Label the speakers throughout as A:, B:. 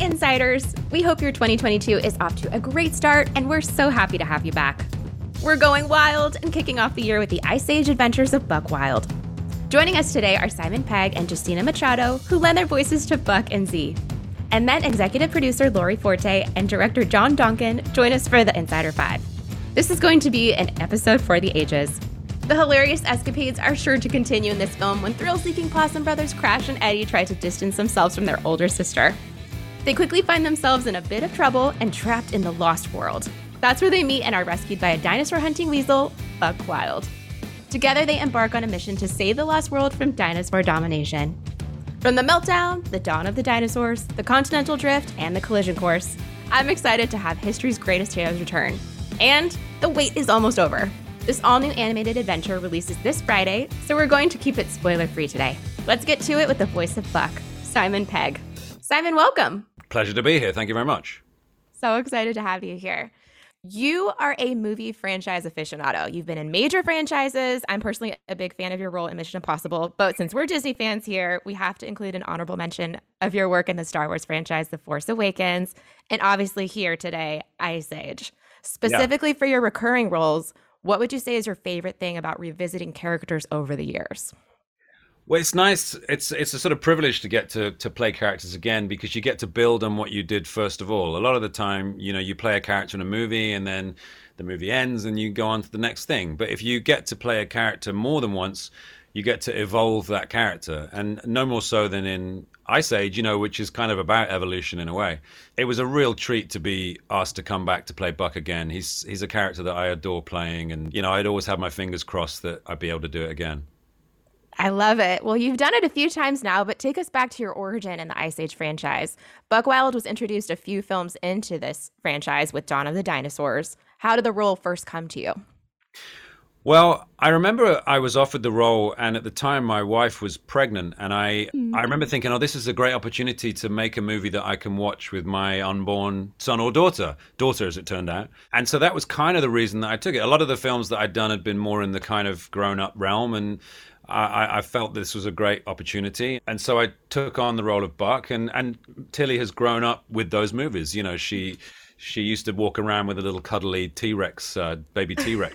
A: Insiders! We hope your 2022 is off to a great start, and we're so happy to have you back. We're going wild and kicking off the year with the Ice Age Adventures of Buck Wild. Joining us today are Simon Pegg and Justina Machado, who lend their voices to Buck and Z. And then executive producer Lori Forte and director John Donkin join us for the Insider 5. This is going to be an episode for the ages. The hilarious escapades are sure to continue in this film when thrill seeking Possum brothers Crash and Eddie try to distance themselves from their older sister. They quickly find themselves in a bit of trouble and trapped in the lost world. That's where they meet and are rescued by a dinosaur hunting weasel, Buck Wild. Together, they embark on a mission to save the lost world from dinosaur domination. From the meltdown, the dawn of the dinosaurs, the continental drift, and the collision course, I'm excited to have history's greatest heroes return. And the wait is almost over. This all new animated adventure releases this Friday, so we're going to keep it spoiler free today. Let's get to it with the voice of Buck, Simon Pegg. Simon, welcome.
B: Pleasure to be here. Thank you very much.
A: So excited to have you here. You are a movie franchise aficionado. You've been in major franchises. I'm personally a big fan of your role in Mission Impossible, but since we're Disney fans here, we have to include an honorable mention of your work in the Star Wars franchise, The Force Awakens, and obviously here today, Ice Age. Specifically yeah. for your recurring roles, what would you say is your favorite thing about revisiting characters over the years?
B: Well, it's nice. It's it's a sort of privilege to get to to play characters again because you get to build on what you did first of all. A lot of the time, you know, you play a character in a movie and then the movie ends and you go on to the next thing. But if you get to play a character more than once, you get to evolve that character, and no more so than in Ice Age, you know, which is kind of about evolution in a way. It was a real treat to be asked to come back to play Buck again. He's he's a character that I adore playing, and you know, I'd always have my fingers crossed that I'd be able to do it again.
A: I love it. Well, you've done it a few times now, but take us back to your origin in the Ice Age franchise. Buck Wild was introduced a few films into this franchise with Dawn of the Dinosaurs. How did the role first come to you?
B: Well, I remember I was offered the role, and at the time my wife was pregnant, and I mm. I remember thinking, oh, this is a great opportunity to make a movie that I can watch with my unborn son or daughter, daughter as it turned out, and so that was kind of the reason that I took it. A lot of the films that I'd done had been more in the kind of grown up realm, and I, I, felt this was a great opportunity, and so I took on the role of Buck. And and Tilly has grown up with those movies. You know, she she used to walk around with a little cuddly T Rex, uh, baby T Rex.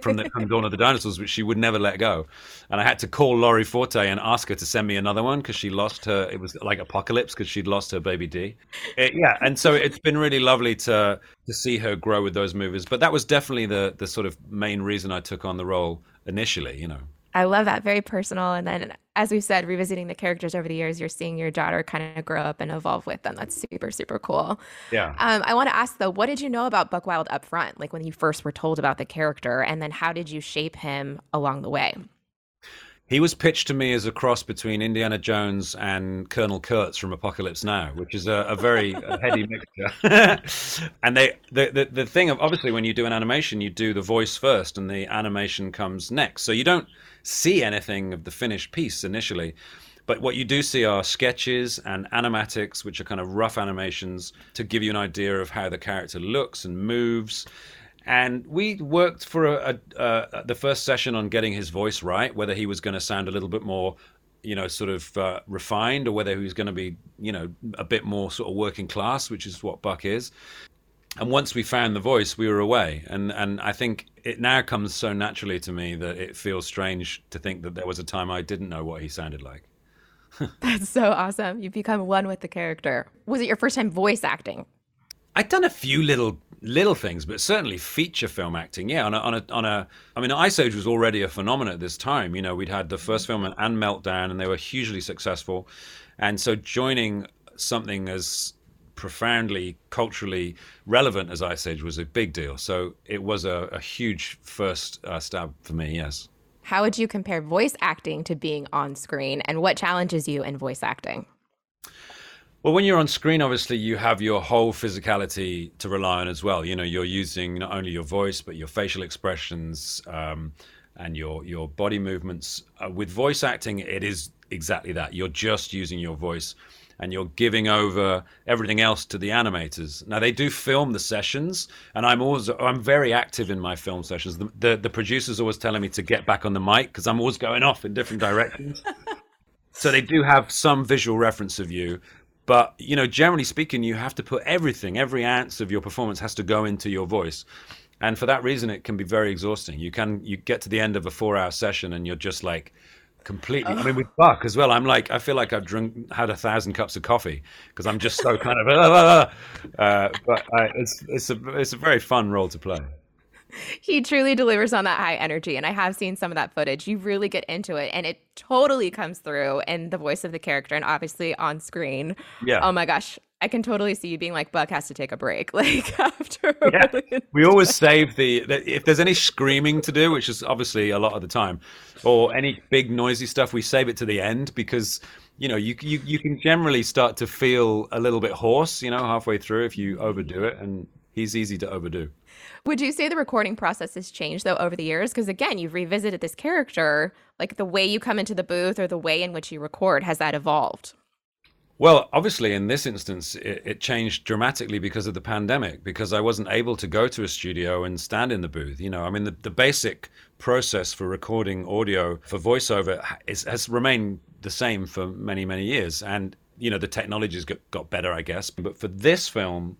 B: from the from Dawn of the Dinosaurs, which she would never let go. And I had to call Lori Forte and ask her to send me another one because she lost her. It was like Apocalypse because she'd lost her baby D. It, yeah, and so it's been really lovely to to see her grow with those movies. But that was definitely the the sort of main reason I took on the role initially. You know.
A: I love that. Very personal. And then, as we've said, revisiting the characters over the years, you're seeing your daughter kind of grow up and evolve with them. That's super, super cool.
B: Yeah.
A: Um, I want to ask, though, what did you know about Buck Wild up front? Like when you first were told about the character, and then how did you shape him along the way?
B: He was pitched to me as a cross between Indiana Jones and Colonel Kurtz from Apocalypse Now, which is a, a very heady mixture. and they, the, the the thing of obviously when you do an animation, you do the voice first, and the animation comes next. So you don't see anything of the finished piece initially. But what you do see are sketches and animatics, which are kind of rough animations to give you an idea of how the character looks and moves. And we worked for a, a, the first session on getting his voice right, whether he was going to sound a little bit more, you know, sort of uh, refined, or whether he was going to be, you know, a bit more sort of working class, which is what Buck is and once we found the voice, we were away. And and I think it now comes so naturally to me that it feels strange to think that there was a time I didn't know what he sounded like.
A: That's so awesome. You've become one with the character. Was it your first time voice acting?
B: I'd done a few little little things, but certainly feature film acting. Yeah, on a, on a, on a I mean, Ice Age was already a phenomenon at this time. You know, we'd had the first film and Meltdown, and they were hugely successful. And so joining something as profoundly culturally relevant as Ice Age was a big deal. So it was a, a huge first uh, stab for me, yes.
A: How would you compare voice acting to being on screen, and what challenges you in voice acting?
B: Well, when you're on screen, obviously you have your whole physicality to rely on as well. You know, you're using not only your voice but your facial expressions um, and your your body movements. Uh, with voice acting, it is exactly that. You're just using your voice and you're giving over everything else to the animators. Now they do film the sessions, and I'm always I'm very active in my film sessions. The the, the producers always telling me to get back on the mic because I'm always going off in different directions. so they do have some visual reference of you, But, you know, generally speaking, you have to put everything, every ounce of your performance has to go into your voice. And for that reason, it can be very exhausting. You can, you get to the end of a four hour session and you're just like, completely. I mean, with Buck as well. I'm like, I feel like I've drunk, had a thousand cups of coffee because I'm just so kind of. Uh, uh, but I, it's it's a it's a very fun role to play
A: he truly delivers on that high energy and i have seen some of that footage you really get into it and it totally comes through in the voice of the character and obviously on screen
B: yeah
A: oh my gosh i can totally see you being like buck has to take a break like after
B: yeah. We always save the, the if there's any screaming to do which is obviously a lot of the time or any big noisy stuff we save it to the end because you know you, you you can generally start to feel a little bit hoarse you know halfway through if you overdo it and he's easy to overdo
A: would you say the recording process has changed though over the years? Because again, you've revisited this character, like the way you come into the booth or the way in which you record, has that evolved?
B: Well, obviously, in this instance, it, it, changed dramatically because of the pandemic, because I wasn't able to go to a studio and stand in the booth. You know, I mean, the, the basic process for recording audio for voiceover is, has remained the same for many, many years. And, you know, the technology's got, got better, I guess. But for this film,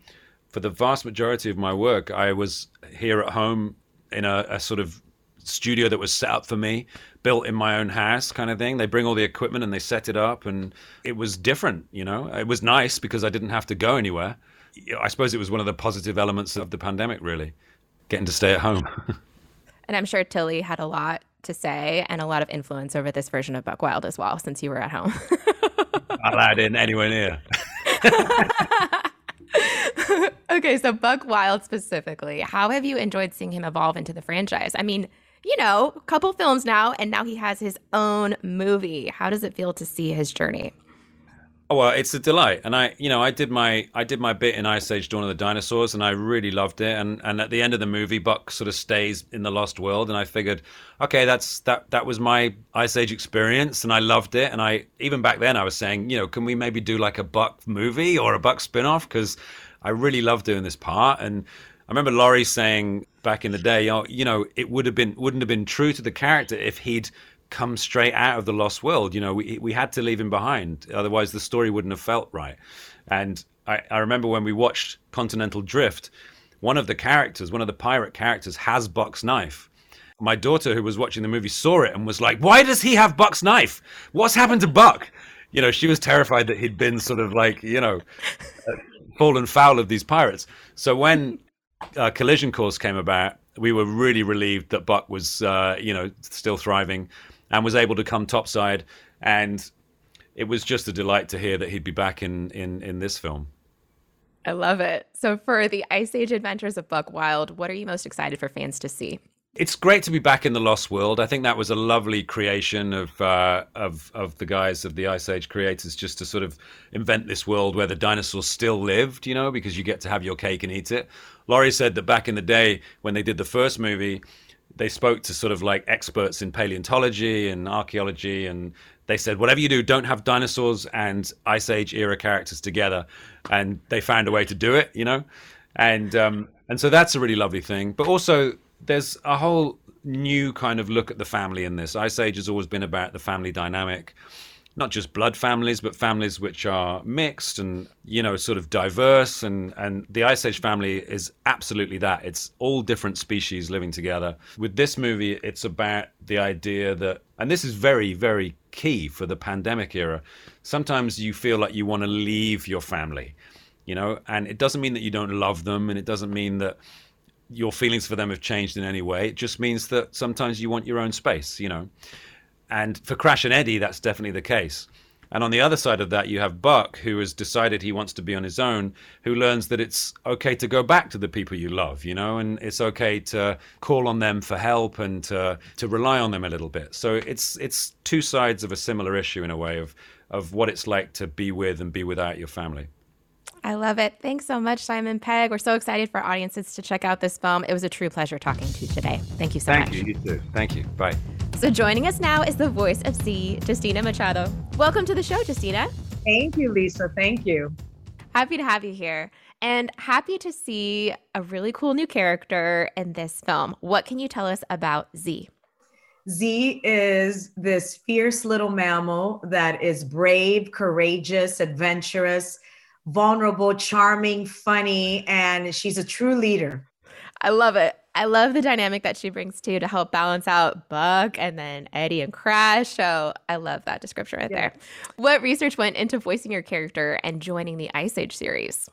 B: for the vast majority of my work, I was here at home in a, a, sort of studio that was set up for me, built in my own house, kind of thing. They bring all the equipment and they set it up, and it was different. You know, it was nice because I didn't have to go anywhere. I suppose it was one of the positive elements of the pandemic, really, getting to stay at home.
A: and I'm sure Tilly had a lot to say and a lot of influence over this version of Buck Wild as well, since you were at home.
B: I didn't anywhere near.
A: okay, so Buck Wild specifically, how have you enjoyed seeing him evolve into the franchise? I mean, you know, a couple films now, and now he has his own movie. How does it feel to see his journey?
B: Oh, well, it's a delight, and I, you know, I did my I did my bit in Ice Age: Dawn of the Dinosaurs, and I really loved it. And and at the end of the movie, Buck sort of stays in the Lost World, and I figured, okay, that's that that was my Ice Age experience, and I loved it. And I even back then I was saying, you know, can we maybe do like a Buck movie or a Buck spin-off? Because I really love doing this part. And I remember Lori saying back in the day, oh, you know, it would have been wouldn't have been true to the character if he'd come straight out of the lost world. You know, we we had to leave him behind, otherwise the story wouldn't have felt right. And I, I remember when we watched Continental Drift, one of the characters, one of the pirate characters, has Buck's knife. My daughter, who was watching the movie, saw it and was like, "Why does he have Buck's knife? What's happened to Buck?" You know, she was terrified that he'd been sort of like, you know, fallen foul of these pirates. So when uh, Collision Course came about, we were really relieved that Buck was, uh, you know, still thriving and was able to come topside. And it was just a delight to hear that he'd be back in in in this film.
A: I love it. So for the Ice Age Adventures of Buck Wild, what are you most excited for fans to see?
B: It's great to be back in the Lost World. I think that was a lovely creation of uh, of of the guys of the Ice Age creators, just to sort of invent this world where the dinosaurs still lived. You know, because you get to have your cake and eat it. Lori said that back in the day when they did the first movie, they spoke to sort of like experts in paleontology and archaeology, and they said whatever you do, don't have dinosaurs and Ice Age era characters together, and they found a way to do it. You know, and um, and so that's a really lovely thing. But also there's a whole new kind of look at the family in this. Ice Age has always been about the family dynamic, not just blood families, but families which are mixed and you know sort of diverse. And and the Ice Age family is absolutely that. It's all different species living together. With this movie, it's about the idea that, and this is very very key for the pandemic era. Sometimes you feel like you want to leave your family, you know, and it doesn't mean that you don't love them, and it doesn't mean that your feelings for them have changed in any way. It just means that sometimes you want your own space, you know. And for Crash and Eddie, that's definitely the case. And on the other side of that, you have Buck, who has decided he wants to be on his own, who learns that it's okay to go back to the people you love, you know, and it's okay to call on them for help and to, to rely on them a little bit. So it's it's two sides of a similar issue in a way of of what it's like to be with and be without your family.
A: I love it. Thanks so much, Simon Pegg. We're so excited for audiences to check out this film. It was a true pleasure talking to you today. Thank you so
B: Thank
A: much.
B: Thank you. You too. Thank you. Bye.
A: So joining us now is the voice of Z, Justina Machado. Welcome to the show, Justina.
C: Thank you, Lisa. Thank you.
A: Happy to have you here. And happy to see a really cool new character in this film. What can you tell us about Z?
C: Z is this fierce little mammal that is brave, courageous, adventurous, vulnerable, charming, funny, and she's a true leader.
A: I love it. I love the dynamic that she brings too to help balance out Buck and then Eddie and Crash. So I love that description right yeah. there. What research went into voicing your character and joining the Ice Age series?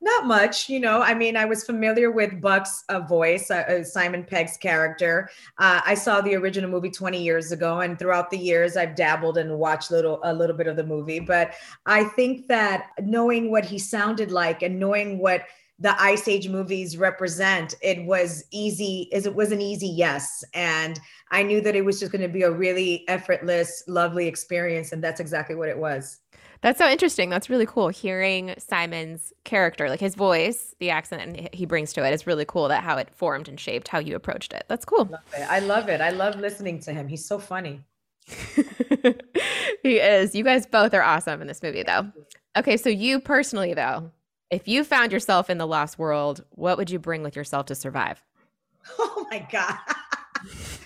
C: Not much, you know. I mean, I was familiar with Buck's uh, voice, uh, uh, Simon Pegg's character. Uh, I saw the original movie 20 years ago, and throughout the years, I've dabbled and watched little a little bit of the movie. But I think that knowing what he sounded like and knowing what the Ice Age movies represent, it was easy, as it was an easy yes. And I knew that it was just going to be a really effortless, lovely experience. And that's exactly what it was.
A: That's so interesting. That's really cool. Hearing Simon's character, like his voice, the accent he brings to it is really cool that how it formed and shaped how you approached it. That's cool.
C: I love it. I love listening to him. He's so funny.
A: he is. You guys both are awesome in this movie, though. Okay, so you personally, though, if you found yourself in the lost world, what would you bring with yourself to survive?
C: Oh my God.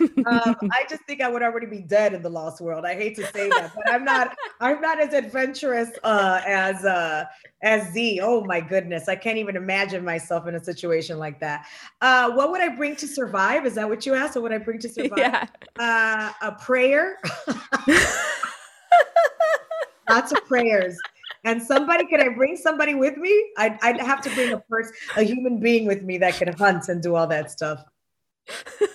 C: Um, I just think I would already be dead in the lost world. I hate to say that, but I'm not. I'm not as adventurous uh, as uh, as Z. Oh my goodness, I can't even imagine myself in a situation like that. Uh, what would I bring to survive? Is that what you asked? What would I bring to survive? Yeah. Uh, a prayer. Lots of prayers and somebody could I bring somebody with me? I'd, I'd have to bring a person, a human being with me that could hunt and do all that stuff.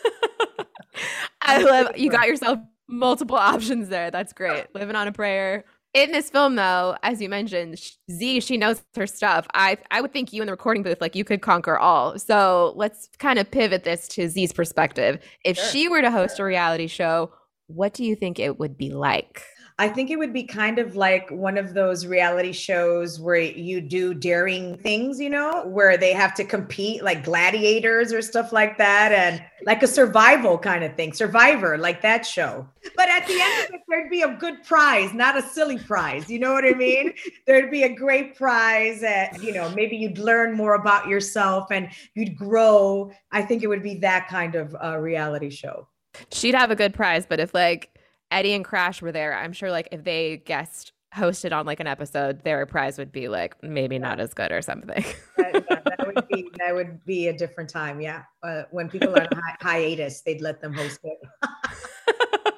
A: I love you got yourself multiple options there. That's great. Living on a prayer. In this film, though, as you mentioned, Z, she knows her stuff. I I would think you in the recording booth, like you could conquer all. So let's kind of pivot this to Z's perspective. If sure. she were to host a reality show, what do you think it would be like?
C: I think it would be kind of like one of those reality shows where you do daring things, you know, where they have to compete like gladiators or stuff like that, and like a survival kind of thing, survivor, like that show. But at the end of it, there'd be a good prize, not a silly prize. You know what I mean? there'd be a great prize, and you know, maybe you'd learn more about yourself and you'd grow. I think it would be that kind of uh, reality show.
A: She'd have a good prize, but if like Eddie and Crash were there, I'm sure like if they guest hosted on like an episode, their prize would be like maybe not as good or something.
C: that, that, would be that would be a different time. Yeah, uh, when people are on hi- hiatus, they'd let them host it.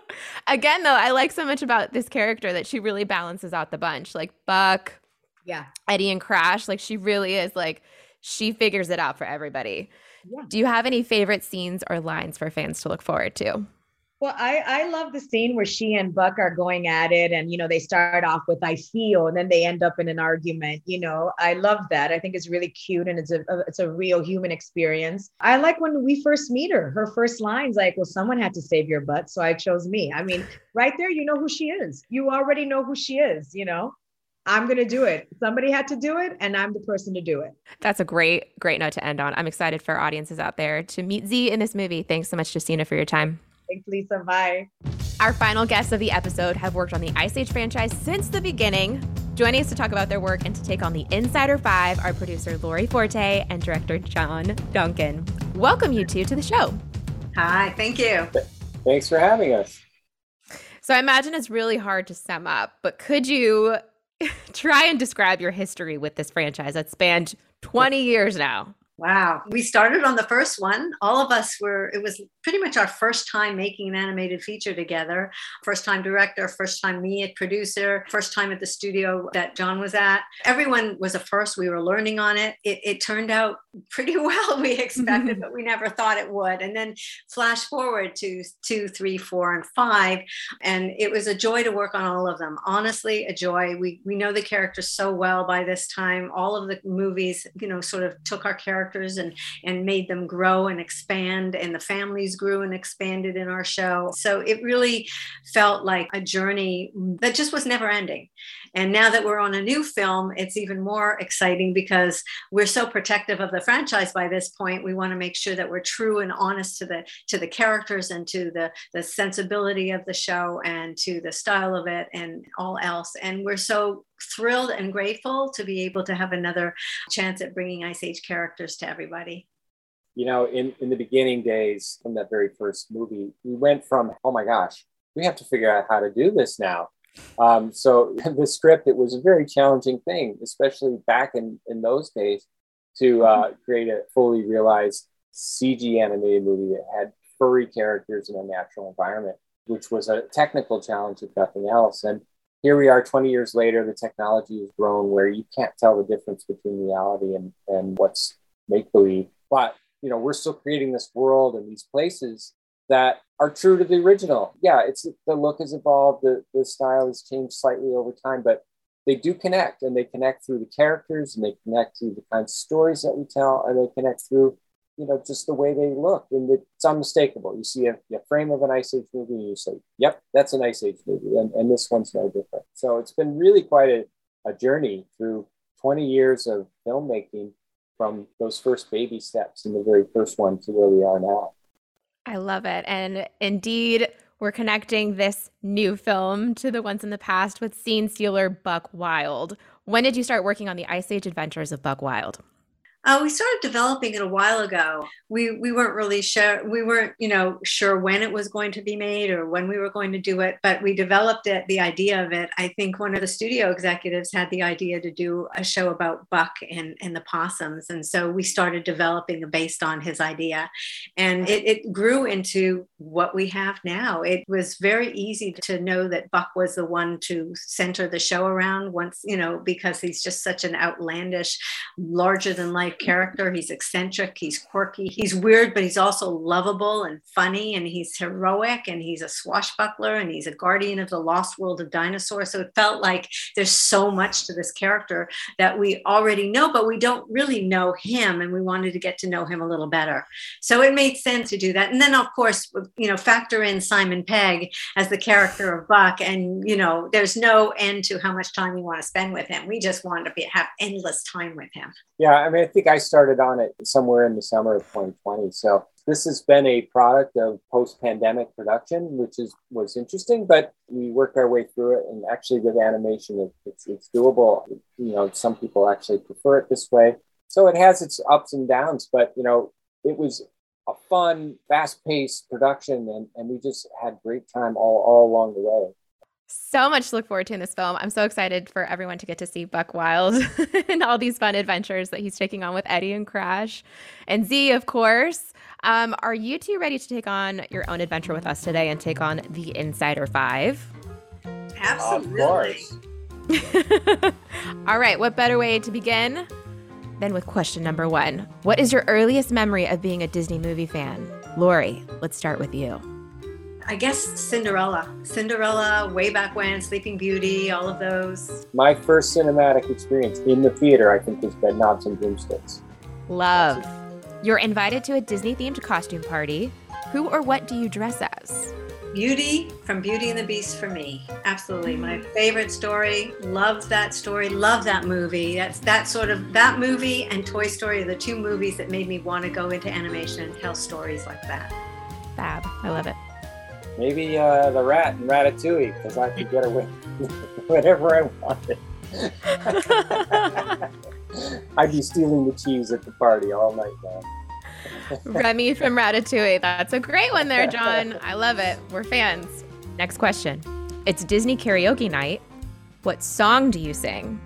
A: Again, though, I like so much about this character that she really balances out the bunch. Like Buck,
C: yeah,
A: Eddie and Crash. Like she really is like she figures it out for everybody. Yeah. Do you have any favorite scenes or lines for fans to look forward to?
C: Well, I, I love the scene where she and Buck are going at it, and you know they start off with "I feel," and then they end up in an argument. You know, I love that. I think it's really cute, and it's a, it's a real human experience. I like when we first meet her. Her first lines like, "Well, someone had to save your butt, so I chose me." I mean, right there, you know who she is. You already know who she is. You know, I'm going to do it. Somebody had to do it, and I'm the person to do it.
A: That's a great, great note to end on. I'm excited for audiences out there to meet Z in this movie. Thanks so much, Justina, for your time.
C: Thanks, Lisa. Bye.
A: Our final guests of the episode have worked on the Ice Age franchise since the beginning. Joining us to talk about their work and to take on the Insider Five are producer Lori Forte and director John Donkin. Welcome, you two, to the show.
D: Hi, thank you.
E: Thanks for having us.
A: So, I imagine it's really hard to sum up, but could you try and describe your history with this franchise that spanned 20 years now?
D: Wow. We started on the first one. All of us were, it was pretty much our first time making an animated feature together. First time director, first time me at producer, first time at the studio that John was at. Everyone was a first. We were learning on it. It, it turned out pretty well, we expected, but we never thought it would. And then flash forward to two, three, four, and five. And it was a joy to work on all of them. Honestly, a joy. We, we know the characters so well by this time. All of the movies, you know, sort of took our characters characters and and made them grow and expand and the families grew and expanded in our show. So it really felt like a journey that just was never ending and now that we're on a new film it's even more exciting because we're so protective of the franchise by this point we want to make sure that we're true and honest to the to the characters and to the the sensibility of the show and to the style of it and all else and we're so thrilled and grateful to be able to have another chance at bringing Ice Age characters to everybody.
E: You know, in, in the beginning days from that very first movie, we went from, oh my gosh, we have to figure out how to do this now. Um, so the script, it was a very challenging thing, especially back in, in those days, to uh, create a fully realized CG animated movie that had furry characters in a natural environment, which was a technical challenge if nothing else. And here we are 20 years later, the technology has grown where you can't tell the difference between reality and, and what's make believe. But, you know, we're still creating this world and these places that are true to the original. Yeah, it's the look has evolved, the, the style has changed slightly over time, but they do connect and they connect through the characters and they connect through the kinds of stories that we tell and they connect through you know just the way they look and it's unmistakable. You see a, a, frame of an ice age movie and you say yep that's an ice age movie and, and this one's no different. So it's been really quite a, a journey through 20 years of filmmaking from those first baby steps in the very first one to where we are now
A: i love it. And indeed we're connecting this new film to the ones in the past with scene stealer buck wild. When did you start working on the ice age adventures of buck wild
D: uh, we started developing it a while ago. We we weren't really sure. We weren't you know sure when it was going to be made or when we were going to do it. But we developed it. The idea of it. I think one of the studio executives had the idea to do a show about Buck and and the possums, and so we started developing based on his idea, and it, it grew into what we have now. It was very easy to know that Buck was the one to center the show around. Once you know because he's just such an outlandish, larger than life character. He's eccentric, he's quirky, he's weird, but he's also lovable and funny, and he's heroic, and he's a swashbuckler, and he's a guardian of the lost world of dinosaurs. So it felt like there's so much to this character that we already know, but we don't really know him, and we wanted to get to know him a little better. So it made sense to do that. And then, of course, you know, factor in Simon Pegg as the character of Buck, and you know, there's no end to how much time we want to spend with him. We just wanted to be, have endless time with him.
E: Yeah, I mean, I think I started on it somewhere in the summer of 2020. So this has been a product of post-pandemic production, which is was interesting, but we worked our way through it. And actually, with animation, it's it's doable. You know, some people actually prefer it this way. So it has its ups and downs, but you know, it was a fun, fast-paced production, and, and we just had great time all, all along the way
A: so much to look forward to in this film. I'm so excited for everyone to get to see Buck Wild and all these fun adventures that he's taking on with Eddie and Crash. And Z, of course. Um, are you two ready to take on your own adventure with us today and take on the Insider Five?
D: Absolutely.
A: all right. What better way to begin than with question number one? What is your earliest memory of being a Disney movie fan? Lori, let's start with you.
D: I guess Cinderella. Cinderella, way back when, Sleeping Beauty, all of those.
E: My first cinematic experience in the theater, I think, was Bedknobs and Broomsticks.
A: Love. You're invited to a Disney themed costume party. Who or what do you dress as?
D: Beauty from Beauty and the Beast for me. Absolutely. My favorite story. Loved that story. Love that movie. That's that sort of that movie and Toy Story are the two movies that made me want to go into animation and tell stories like that.
A: Fab. I love it.
E: Maybe uh, the rat and Ratatouille, because I could get away whatever I wanted. I'd be stealing the cheese at the party all night long.
A: Remy from Ratatouille. That's a great one there, John. I love it. We're fans. Next question. It's Disney karaoke night. What song do you sing?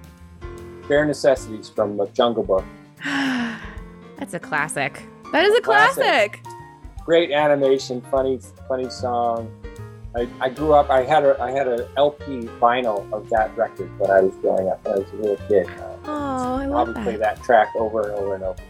E: Bare Necessities from the Jungle Book.
A: That's a classic. That is a classic. classic
E: great animation, funny, funny song. I, I grew up. I had a I had an LP vinyl of that record when I was growing up when I was a little kid. Uh,
A: oh, I love
E: that. play that track over and over and over.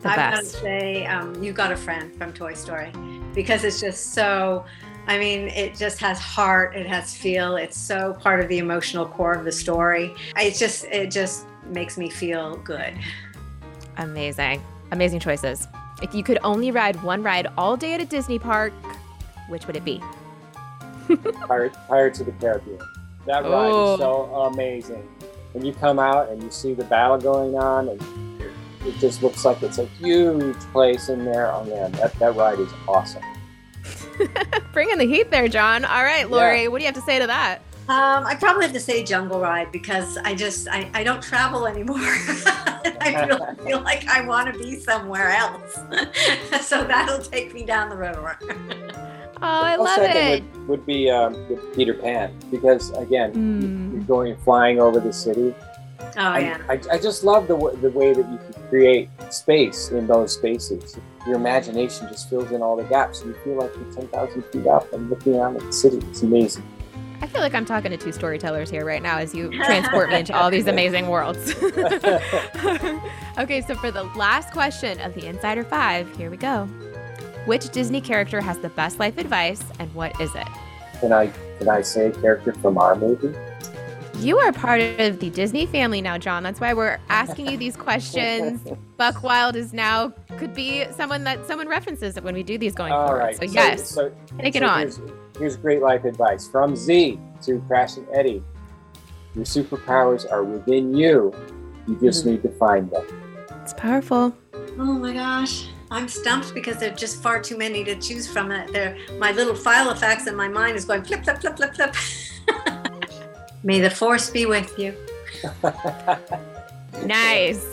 D: The I've got to say, um, you got a friend from Toy Story because it's just so. I mean, it just has heart. It has feel. It's so part of the emotional core of the story. It just it just makes me feel good.
A: Amazing, amazing choices. If you could only ride one ride all day at a Disney park, which would it be?
E: Pirates, Pirates of the Caribbean. That ride oh. is so oh. amazing. When you come out and you see the battle going on, and it just looks like it's a huge place in there. Oh man, that, that ride is awesome.
A: Bringing the heat there, John. All right, Lori, yeah. what do you have to say to that?
D: Um, I probably have to say Jungle Ride because I just I, I don't travel anymore. I feel, feel like I want to be somewhere else, so that'll take me down the river.
A: Oh, I love
E: second
A: it.
E: Would, would be um, with Peter Pan because again,
A: Mm.
E: you're going flying over the city.
D: Oh
E: I,
D: yeah.
E: I, I just love the w- the way that you can create space in those spaces. Your imagination just fills in all the gaps. and You feel like you're ten thousand feet up and looking around at the city. It's amazing.
A: I feel like I'm talking to two storytellers here right now as you transport me into all these amazing worlds. okay, so for the last question of the Insider Five, here we go. Which Disney character has the best life advice and what is it?
E: Can I can I say a character from our movie?
A: You are part of the Disney family now, John. That's why we're asking you these questions. Buck Wild is now could be someone that someone references when we do these going
E: All
A: forward.
E: right.
A: So yes,
E: So,
A: take it
E: so
A: on.
E: Here's, here's great life advice from Z to Crash and Eddie. Your superpowers are within you. You just
A: Mm-hmm.
E: need to find them.
A: It's powerful.
D: Oh my gosh. I'm stumped because there are just far too many to choose from. It. There, my little file of facts in my mind is going flip, flip, flip, flip, flip. May the force be with you.
A: Nice.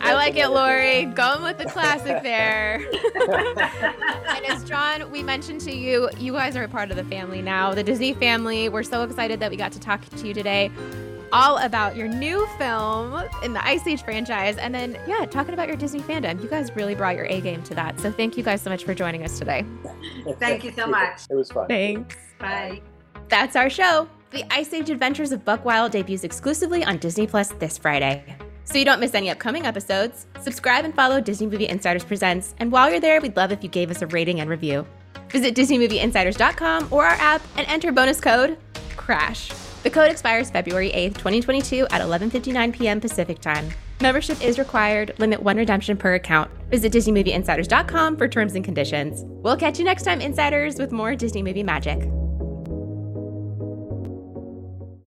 A: I like it, Lori. Going with the classic there. and as John, we mentioned to you, you guys are a part of the family now, the Disney family. We're so excited that we got to talk to you today all about your new film in the Ice Age franchise. And then, yeah, talking about your Disney fandom. You guys really brought your A game to that. So thank you guys so much for joining us today.
D: Thank you so much.
E: It was fun.
A: Thanks.
D: Bye.
A: That's our show. The Ice Age Adventures of Buck Wild debuts exclusively on Disney Plus this Friday. So you don't miss any upcoming episodes, subscribe and follow Disney Movie Insiders Presents. And while you're there, we'd love if you gave us a rating and review. Visit DisneyMovieInsiders.com or our app and enter bonus code CRASH. The code expires February 8th, 2022 at 11:59 p.m. Pacific Time. Membership is required. Limit one redemption per account. Visit DisneyMovieInsiders.com for terms and conditions. We'll catch you next time, insiders, with more Disney movie magic.